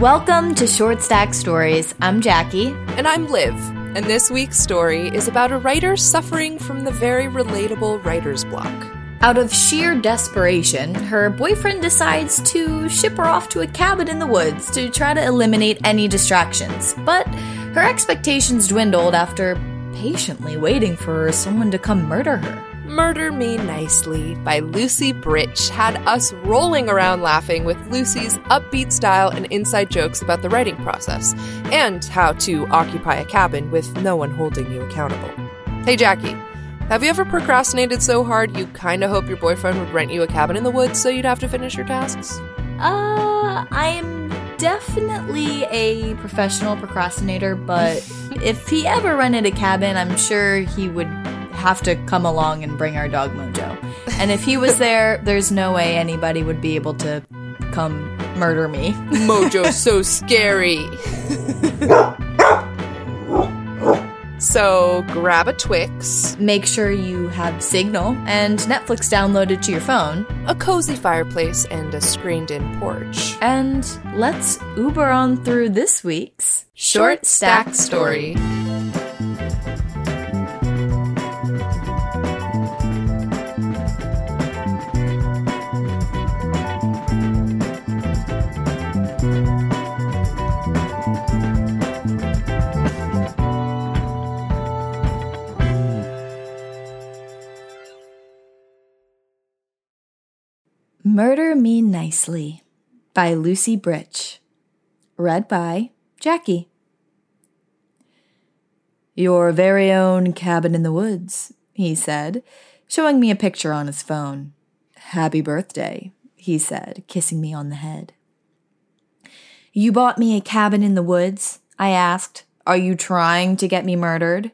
Welcome to Short Stack Stories. I'm Jackie. And I'm Liv. And this week's story is about a writer suffering from the very relatable writer's block. Out of sheer desperation, her boyfriend decides to ship her off to a cabin in the woods to try to eliminate any distractions. But her expectations dwindled after patiently waiting for someone to come murder her. Murder Me Nicely by Lucie Britsch had us rolling around laughing with Lucie's upbeat style and inside jokes about the writing process, and how to occupy a cabin with no one holding you accountable. Hey, Jackie, have you ever procrastinated so hard you kinda hope your boyfriend would rent you a cabin in the woods so you'd have to finish your tasks? Uh, I'm definitely a professional procrastinator, but if he ever rented a cabin, I'm sure he would have to come along and bring our dog Mojo. And if he was there, there's no way anybody would be able to come murder me. Mojo's so scary. so grab a Twix, Make sure you have Signal and Netflix downloaded to your phone, a cozy fireplace, and a screened in porch. and let's Uber on through this week's Short Stack Story. Murder Me Nicely by Lucie Britsch. Read by Jackie. Your very own cabin in the woods, he said, showing me a picture on his phone. Happy birthday, he said, kissing me on the head. You bought me a cabin in the woods? I asked. Are you trying to get me murdered?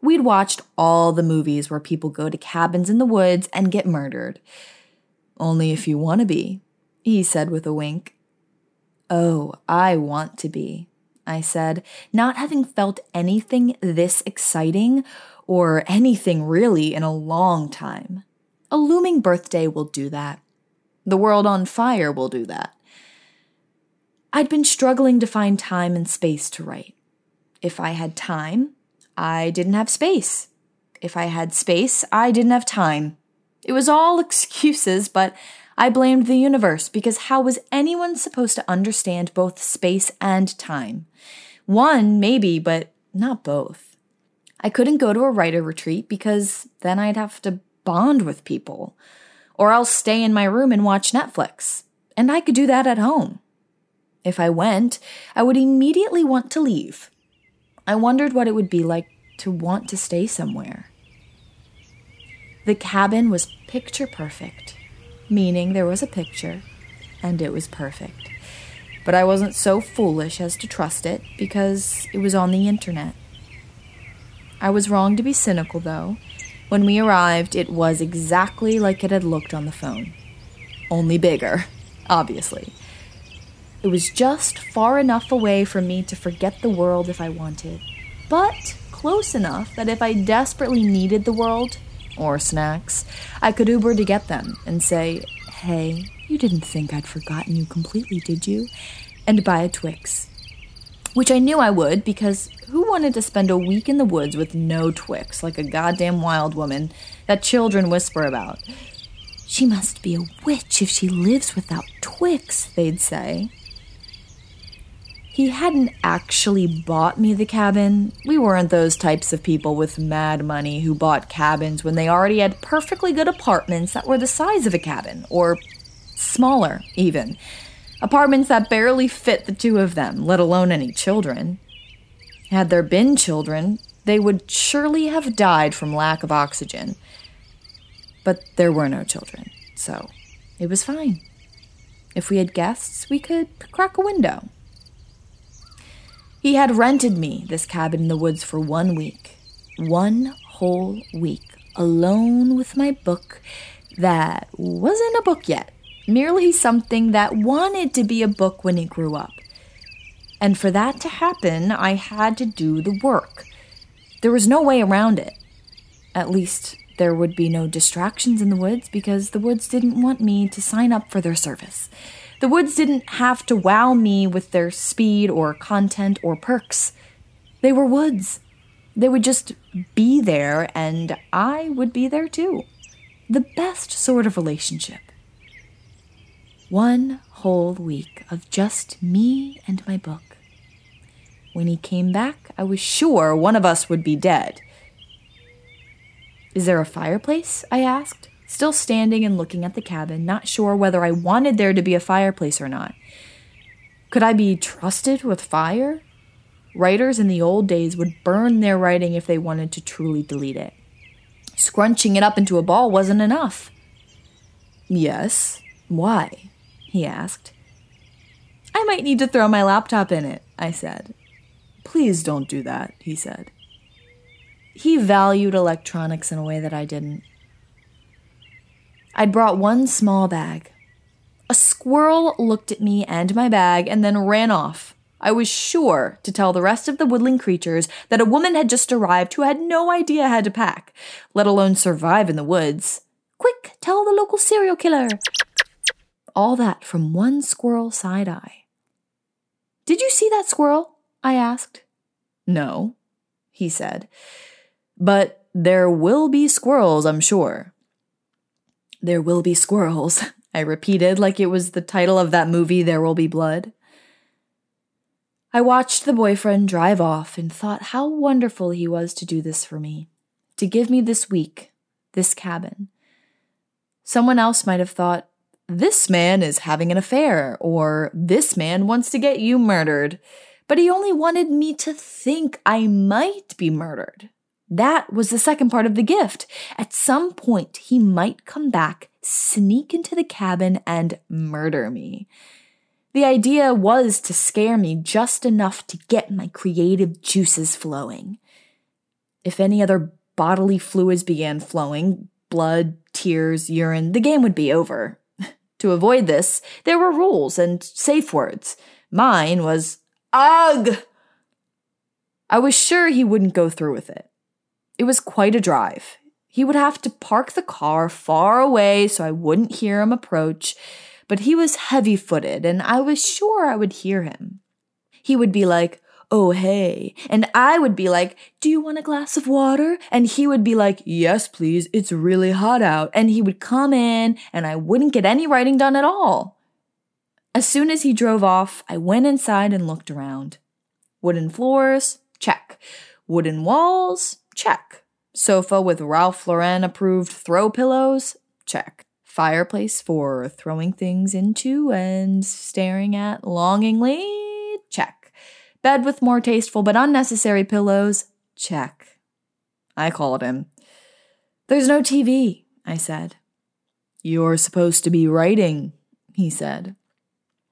We'd watched all the movies where people go to cabins in the woods and get murdered. Only if you want to be, he said with a wink. Oh, I want to be, I said, not having felt anything this exciting or anything really in a long time. A looming birthday will do that. The world on fire will do that. I'd been struggling to find time and space to write. If I had time, I didn't have space. If I had space, I didn't have time. It was all excuses, but I blamed the universe because how was anyone supposed to understand both space and time? One, maybe, but not both. I couldn't go to a writer retreat because then I'd have to bond with people, or else stay in my room and watch Netflix. And I could do that at home. If I went, I would immediately want to leave. I wondered what it would be like to want to stay somewhere. The cabin was picture perfect, meaning there was a picture and it was perfect. But I wasn't so foolish as to trust it because it was on the internet. I was wrong to be cynical, though. When we arrived, it was exactly like it had looked on the phone. Only bigger, obviously. It was just far enough away from me to forget the world if I wanted, but close enough that if I desperately needed the world, or snacks, I could Uber to get them and say, Hey, you didn't think I'd forgotten you completely, did you? And buy a Twix. Which I knew I would because who wanted to spend a week in the woods with no Twix like a goddamn wild woman that children whisper about? She must be a witch if she lives without Twix, they'd say. He hadn't actually bought me the cabin. We weren't those types of people with mad money who bought cabins when they already had perfectly good apartments that were the size of a cabin, or smaller, even. Apartments that barely fit the two of them, let alone any children. Had there been children, they would surely have died from lack of oxygen. But there were no children, so it was fine. If we had guests, we could crack a window. He had rented me this cabin in the woods for one week. One whole week, alone with my book that wasn't a book yet, merely something that wanted to be a book when it grew up. And for that to happen, I had to do the work. There was no way around it. At least, there would be no distractions in the woods because the woods didn't want me to sign up for their service. The woods didn't have to wow me with their speed or content or perks. They were woods. They would just be there, and I would be there too. The best sort of relationship. One whole week of just me and my book. When he came back, I was sure one of us would be dead. Is there a fireplace? I asked, still standing and looking at the cabin, not sure whether I wanted there to be a fireplace or not. Could I be trusted with fire? Writers in the old days would burn their writing if they wanted to truly delete it. Scrunching it up into a ball wasn't enough. Yes. Why? he asked. I might need to throw my laptop in it, I said. Please don't do that, he said. He valued electronics in a way that I didn't. I'd brought one small bag. A squirrel looked at me and my bag and then ran off. I was sure to tell the rest of the woodland creatures that a woman had just arrived who had no idea how to pack, let alone survive in the woods. Quick, tell the local serial killer. All that from one squirrel side eye. Did you see that squirrel? I asked. No, he said. But there will be squirrels, I'm sure. There will be squirrels, I repeated like it was the title of that movie, There Will Be Blood. I watched the boyfriend drive off and thought how wonderful he was to do this for me, to give me this week, this cabin. Someone else might have thought, this man is having an affair, or this man wants to get you murdered but he only wanted me to think I might be murdered. That was the second part of the gift. At some point, he might come back, sneak into the cabin, and murder me. The idea was to scare me just enough to get my creative juices flowing. If any other bodily fluids began flowing blood, tears, urine the game would be over. to avoid this, there were rules and safe words. Mine was Ugh! I was sure he wouldn't go through with it. It was quite a drive. He would have to park the car far away so I wouldn't hear him approach, but he was heavy footed and I was sure I would hear him. He would be like, Oh, hey. And I would be like, Do you want a glass of water? And he would be like, Yes, please. It's really hot out. And he would come in and I wouldn't get any writing done at all. As soon as he drove off, I went inside and looked around. Wooden floors? Check. Wooden walls? Check. Sofa with Ralph Lauren approved throw pillows? Check. Fireplace for throwing things into and staring at longingly? Check. Bed with more tasteful but unnecessary pillows? Check. I called him. There's no TV, I said. You're supposed to be writing, he said.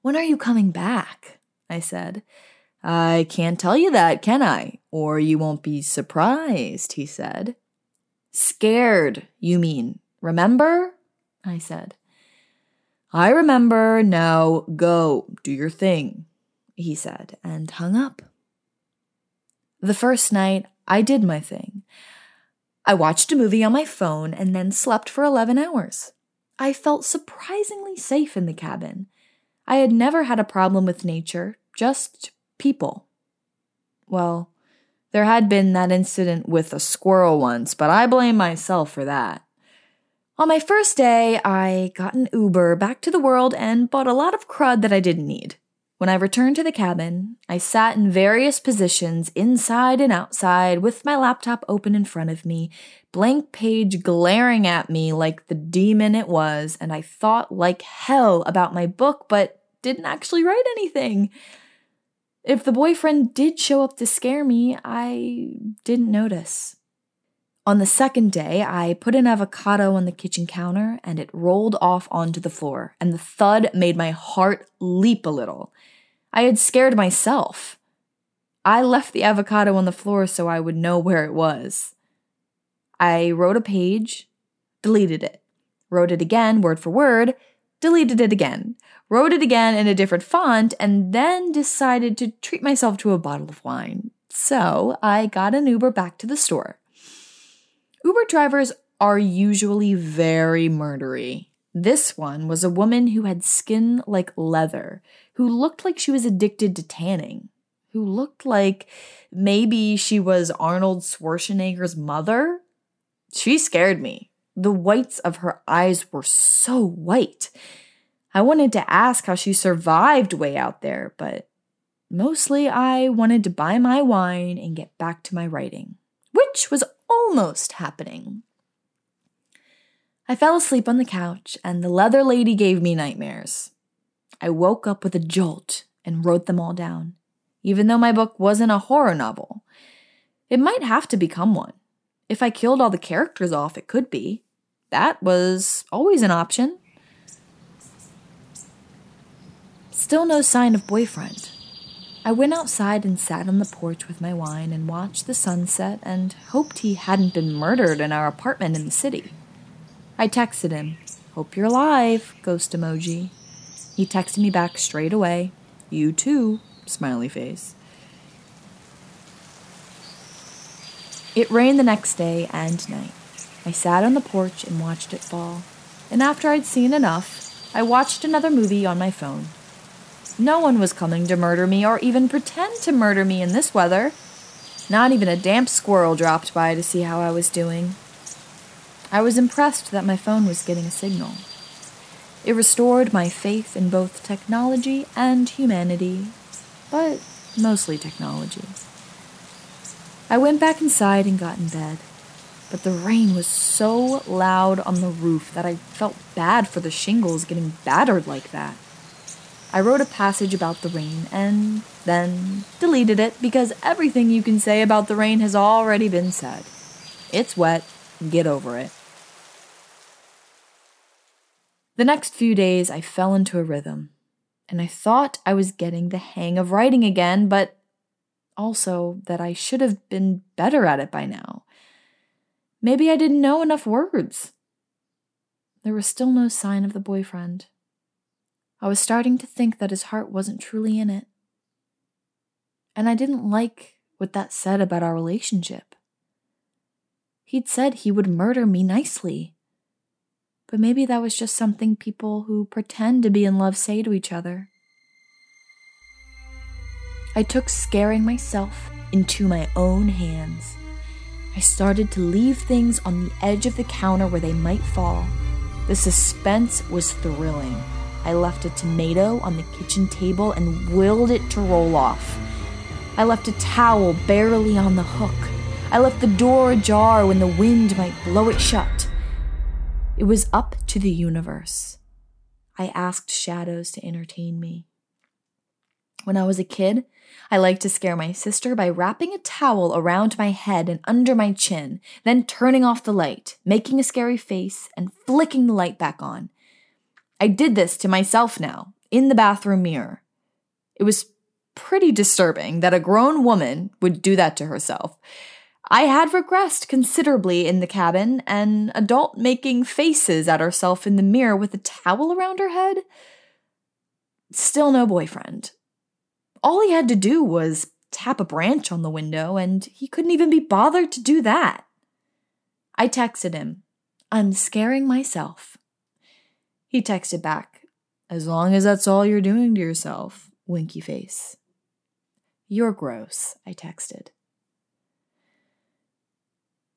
When are you coming back? I said. I can't tell you that, can I? Or you won't be surprised, he said. Scared, you mean, remember? I said. I remember, now go, do your thing, he said, and hung up. The first night, I did my thing. I watched a movie on my phone and then slept for 11 hours. I felt surprisingly safe in the cabin. I had never had a problem with nature, just people. Well, there had been that incident with a squirrel once, but I blame myself for that. On my first day, I got an Uber back to the world and bought a lot of crud that I didn't need. When I returned to the cabin, I sat in various positions inside and outside with my laptop open in front of me, blank page glaring at me like the demon it was, and I thought like hell about my book, but didn't actually write anything. If the boyfriend did show up to scare me, I didn't notice. On the second day, I put an avocado on the kitchen counter and it rolled off onto the floor, and the thud made my heart leap a little. I had scared myself. I left the avocado on the floor so I would know where it was. I wrote a page, deleted it, wrote it again, word for word, deleted it again, wrote it again in a different font, and then decided to treat myself to a bottle of wine. So I got an Uber back to the store. Uber drivers are usually very murdery. This one was a woman who had skin like leather, who looked like she was addicted to tanning, who looked like maybe she was Arnold Schwarzenegger's mother. She scared me. The whites of her eyes were so white. I wanted to ask how she survived way out there, but mostly I wanted to buy my wine and get back to my writing, which was almost happening. I fell asleep on the couch, and the leather lady gave me nightmares. I woke up with a jolt and wrote them all down, even though my book wasn't a horror novel. It might have to become one. If I killed all the characters off, it could be. That was always an option. Still no sign of boyfriend. I went outside and sat on the porch with my wine and watched the sunset and hoped he hadn't been murdered in our apartment in the city. I texted him, Hope you're alive, ghost emoji. He texted me back straight away, You too, smiley face. It rained the next day and night. I sat on the porch and watched it fall. And after I'd seen enough, I watched another movie on my phone. No one was coming to murder me or even pretend to murder me in this weather. Not even a damp squirrel dropped by to see how I was doing. I was impressed that my phone was getting a signal. It restored my faith in both technology and humanity, but mostly technology. I went back inside and got in bed, but the rain was so loud on the roof that I felt bad for the shingles getting battered like that. I wrote a passage about the rain and then deleted it because everything you can say about the rain has already been said. It's wet, get over it. The next few days, I fell into a rhythm, and I thought I was getting the hang of writing again, but also that I should have been better at it by now. Maybe I didn't know enough words. There was still no sign of the boyfriend. I was starting to think that his heart wasn't truly in it. And I didn't like what that said about our relationship. He'd said he would murder me nicely. But maybe that was just something people who pretend to be in love say to each other. I took scaring myself into my own hands. I started to leave things on the edge of the counter where they might fall. The suspense was thrilling. I left a tomato on the kitchen table and willed it to roll off. I left a towel barely on the hook. I left the door ajar when the wind might blow it shut. It was up to the universe. I asked shadows to entertain me. When I was a kid, I liked to scare my sister by wrapping a towel around my head and under my chin, then turning off the light, making a scary face, and flicking the light back on. I did this to myself now, in the bathroom mirror. It was pretty disturbing that a grown woman would do that to herself. I had regressed considerably in the cabin, an adult making faces at herself in the mirror with a towel around her head. Still no boyfriend. All he had to do was tap a branch on the window, and he couldn't even be bothered to do that. I texted him, I'm scaring myself. He texted back, As long as that's all you're doing to yourself, winky face. You're gross, I texted.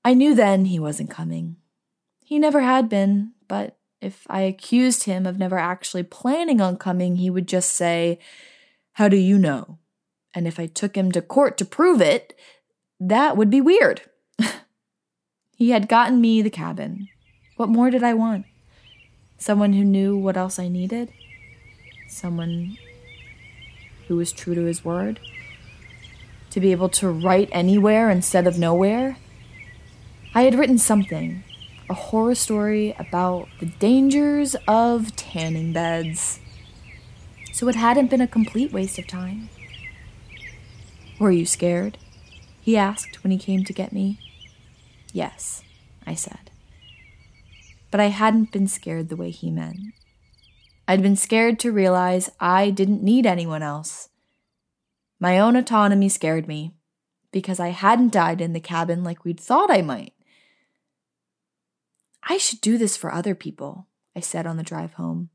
I knew then he wasn't coming. He never had been, but if I accused him of never actually planning on coming, he would just say, How do you know? And if I took him to court to prove it, that would be weird. he had gotten me the cabin. What more did I want? Someone who knew what else I needed? Someone who was true to his word? To be able to write anywhere instead of nowhere? I had written something, a horror story about the dangers of tanning beds. So it hadn't been a complete waste of time. Were you scared? He asked when he came to get me. Yes, I said. But I hadn't been scared the way he meant. I'd been scared to realize I didn't need anyone else. My own autonomy scared me because I hadn't died in the cabin like we'd thought I might. I should do this for other people, I said on the drive home.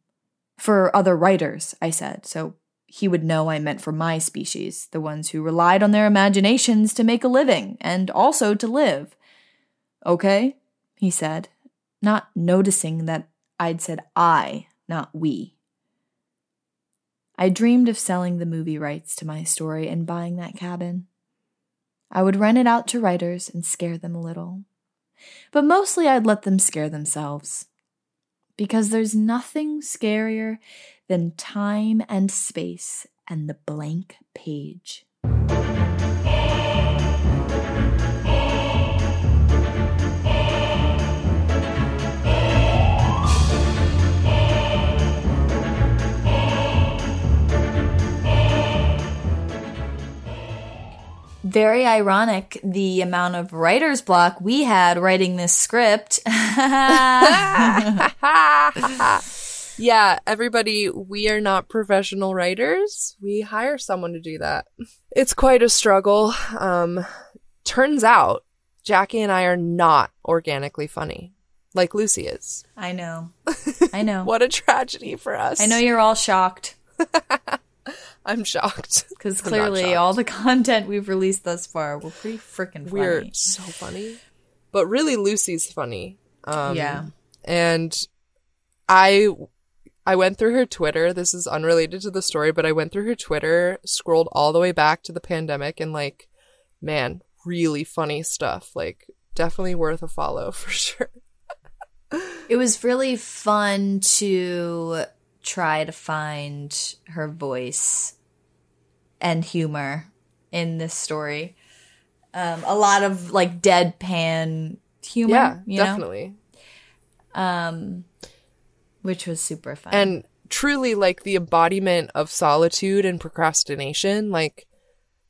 For other writers, I said, so he would know I meant for my species, the ones who relied on their imaginations to make a living and also to live. Okay, he said, not noticing that I'd said I, not we. I dreamed of selling the movie rights to my story and buying that cabin. I would rent it out to writers and scare them a little. But mostly I'd let them scare themselves. Because there's nothing scarier than time and space and the blank page. Very ironic the amount of writer's block we had writing this script. yeah, everybody, we are not professional writers. We hire someone to do that. It's quite a struggle. Um, turns out Jackie and I are not organically funny like Lucie is. I know. I know. what a tragedy for us. I know you're all shocked. I'm shocked. Because clearly, all the content we've released thus far, we're pretty freaking funny. We're so funny. But really, Lucie's funny. Um, yeah. And I. I went through her Twitter. This is unrelated to the story, but I went through her Twitter, scrolled all the way back to the pandemic, and like, man, really funny stuff. Like, definitely worth a follow for sure. it was really fun to try to find her voice and humor in this story. Um, a lot of like deadpan humor. Yeah, definitely. Know? Um, which was super fun. And truly like the embodiment of solitude and procrastination. Like,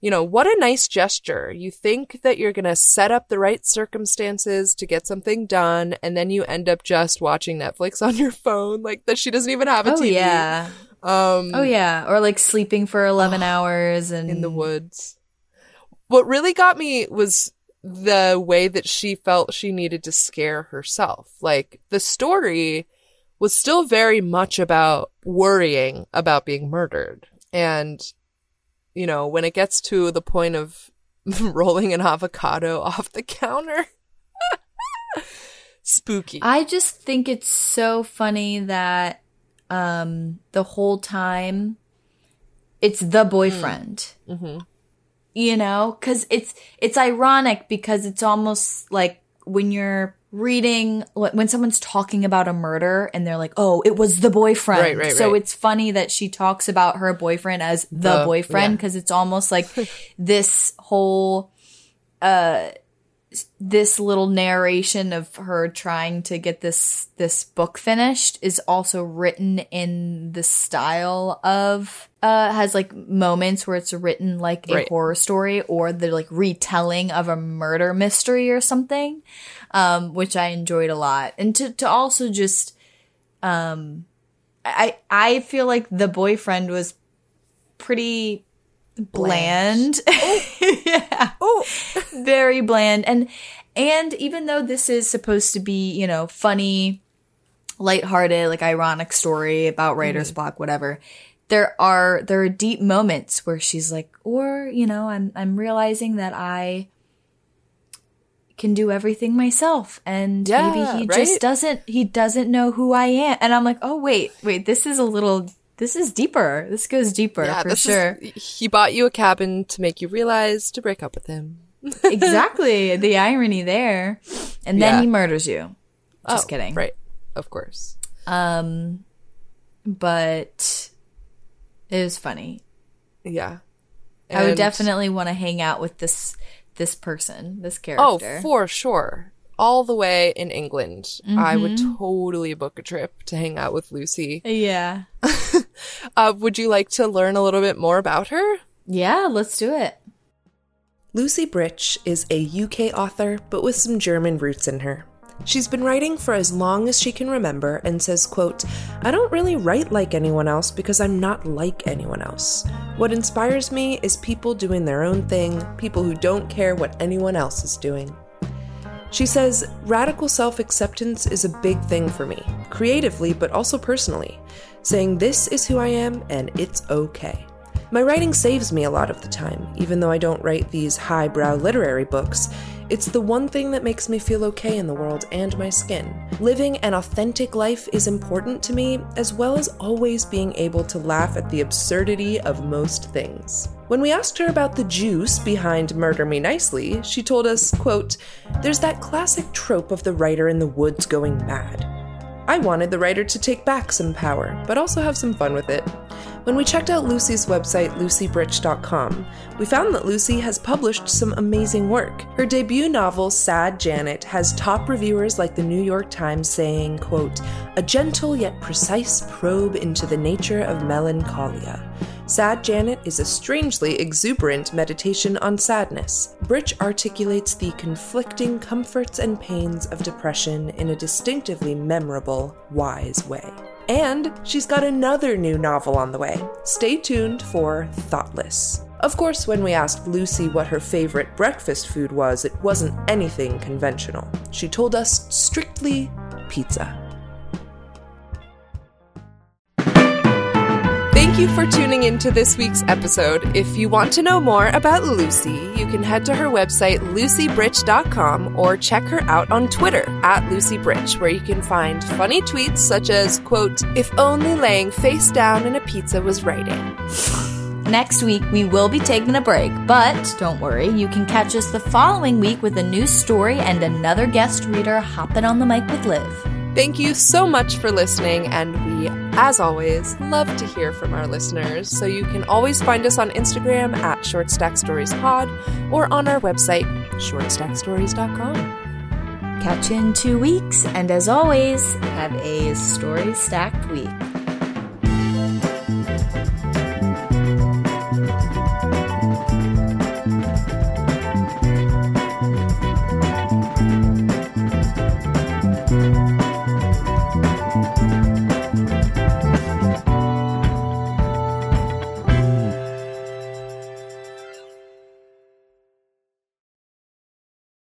you know, what a nice gesture. You think that you're going to set up the right circumstances to get something done, and then you end up just watching Netflix on your phone, like that she doesn't even have a oh, TV. Yeah. Um, oh, yeah. Or like sleeping for 11 oh, hours and in the woods. What really got me was the way that she felt she needed to scare herself. Like the story was still very much about worrying about being murdered. And you know, when it gets to the point of rolling an avocado off the counter. Spooky. I just think it's so funny that um the whole time it's the boyfriend. Mm. Mm-hmm. You know, cuz it's it's ironic because it's almost like when you're reading when someone's talking about a murder and they're like, "Oh, it was the boyfriend." Right, right, so right. it's funny that she talks about her boyfriend as the, the boyfriend because yeah. it's almost like this whole uh this little narration of her trying to get this this book finished is also written in the style of uh has like moments where it's written like a Right. horror story or the like retelling of a murder mystery or something um which I enjoyed a lot and to to also just um I I feel like the boyfriend was pretty bland. Oh. yeah. Oh, Very bland. And and even though this is supposed to be, you know, funny, lighthearted, like ironic story about writer's mm-hmm. block, whatever, there are there are deep moments where she's like, or, you know, I'm I'm realizing that I can do everything myself and Yeah, maybe he right? just doesn't he doesn't know who I am. And I'm like, "Oh wait, wait, this is a little this is deeper. This goes deeper yeah, for sure." is. He bought you a cabin to make you realize to break up with him. exactly the irony there and then Yeah. he murders you just Oh, kidding Right, of course. um but it was funny Yeah. i would definitely want to hang out with this this person this character. Oh, for sure. All the way in England, I would Mm-hmm. totally book a trip to hang out with Lucie. yeah Uh, would you like to learn a little bit more about her? yeah let's do it Lucie Britsch is a UK author, but with some German roots in her. She's been writing for as long as she can remember and says, quote, I don't really write like anyone else because I'm not like anyone else. What inspires me is people doing their own thing, people who don't care what anyone else is doing. She says, Radical self acceptance is a big thing for me, creatively, but also personally, saying this is who I am and it's okay. My writing saves me a lot of the time, even though I don't write these highbrow literary books. It's the one thing that makes me feel okay in the world and my skin. Living an authentic life is important to me, as well as always being able to laugh at the absurdity of most things. When we asked her about the juice behind Murder Me Nicely, she told us, quote, There's that classic trope of the writer in the woods going mad. I wanted the writer to take back some power, but also have some fun with it. When we checked out Lucie's website, luciebritsch.com, we found that Lucie has published some amazing work. Her debut novel, Sad Janet, has top reviewers like the New York Times saying, quote, a gentle yet precise probe into the nature of melancholia. Sad Janet is a strangely exuberant meditation on sadness. Britsch articulates the conflicting comforts and pains of depression in a distinctively memorable, wise way. And she's got another new novel on the way. Stay tuned for Thoughtless. Of course, when we asked Lucie what her favorite breakfast food was, it wasn't anything conventional. She told us strictly pizza. Thank you for tuning in to this week's episode. If you want to know more about Lucie, you can head to her website, luciebritsch.com, or check her out on Twitter at luciebritsch, where you can find funny tweets such as, quote, if only laying face down in a pizza was writing. Next week, we will be taking a break, but don't worry, you can catch us the following week with a new story and another guest reader hopping on the mic with Liv. Thank you so much for listening, and we, as always, love to hear from our listeners. So you can always find us on Instagram at ShortStackStoriesPod or on our website, shortstackstories.com. Catch you in two weeks, and as always, have a story stacked week.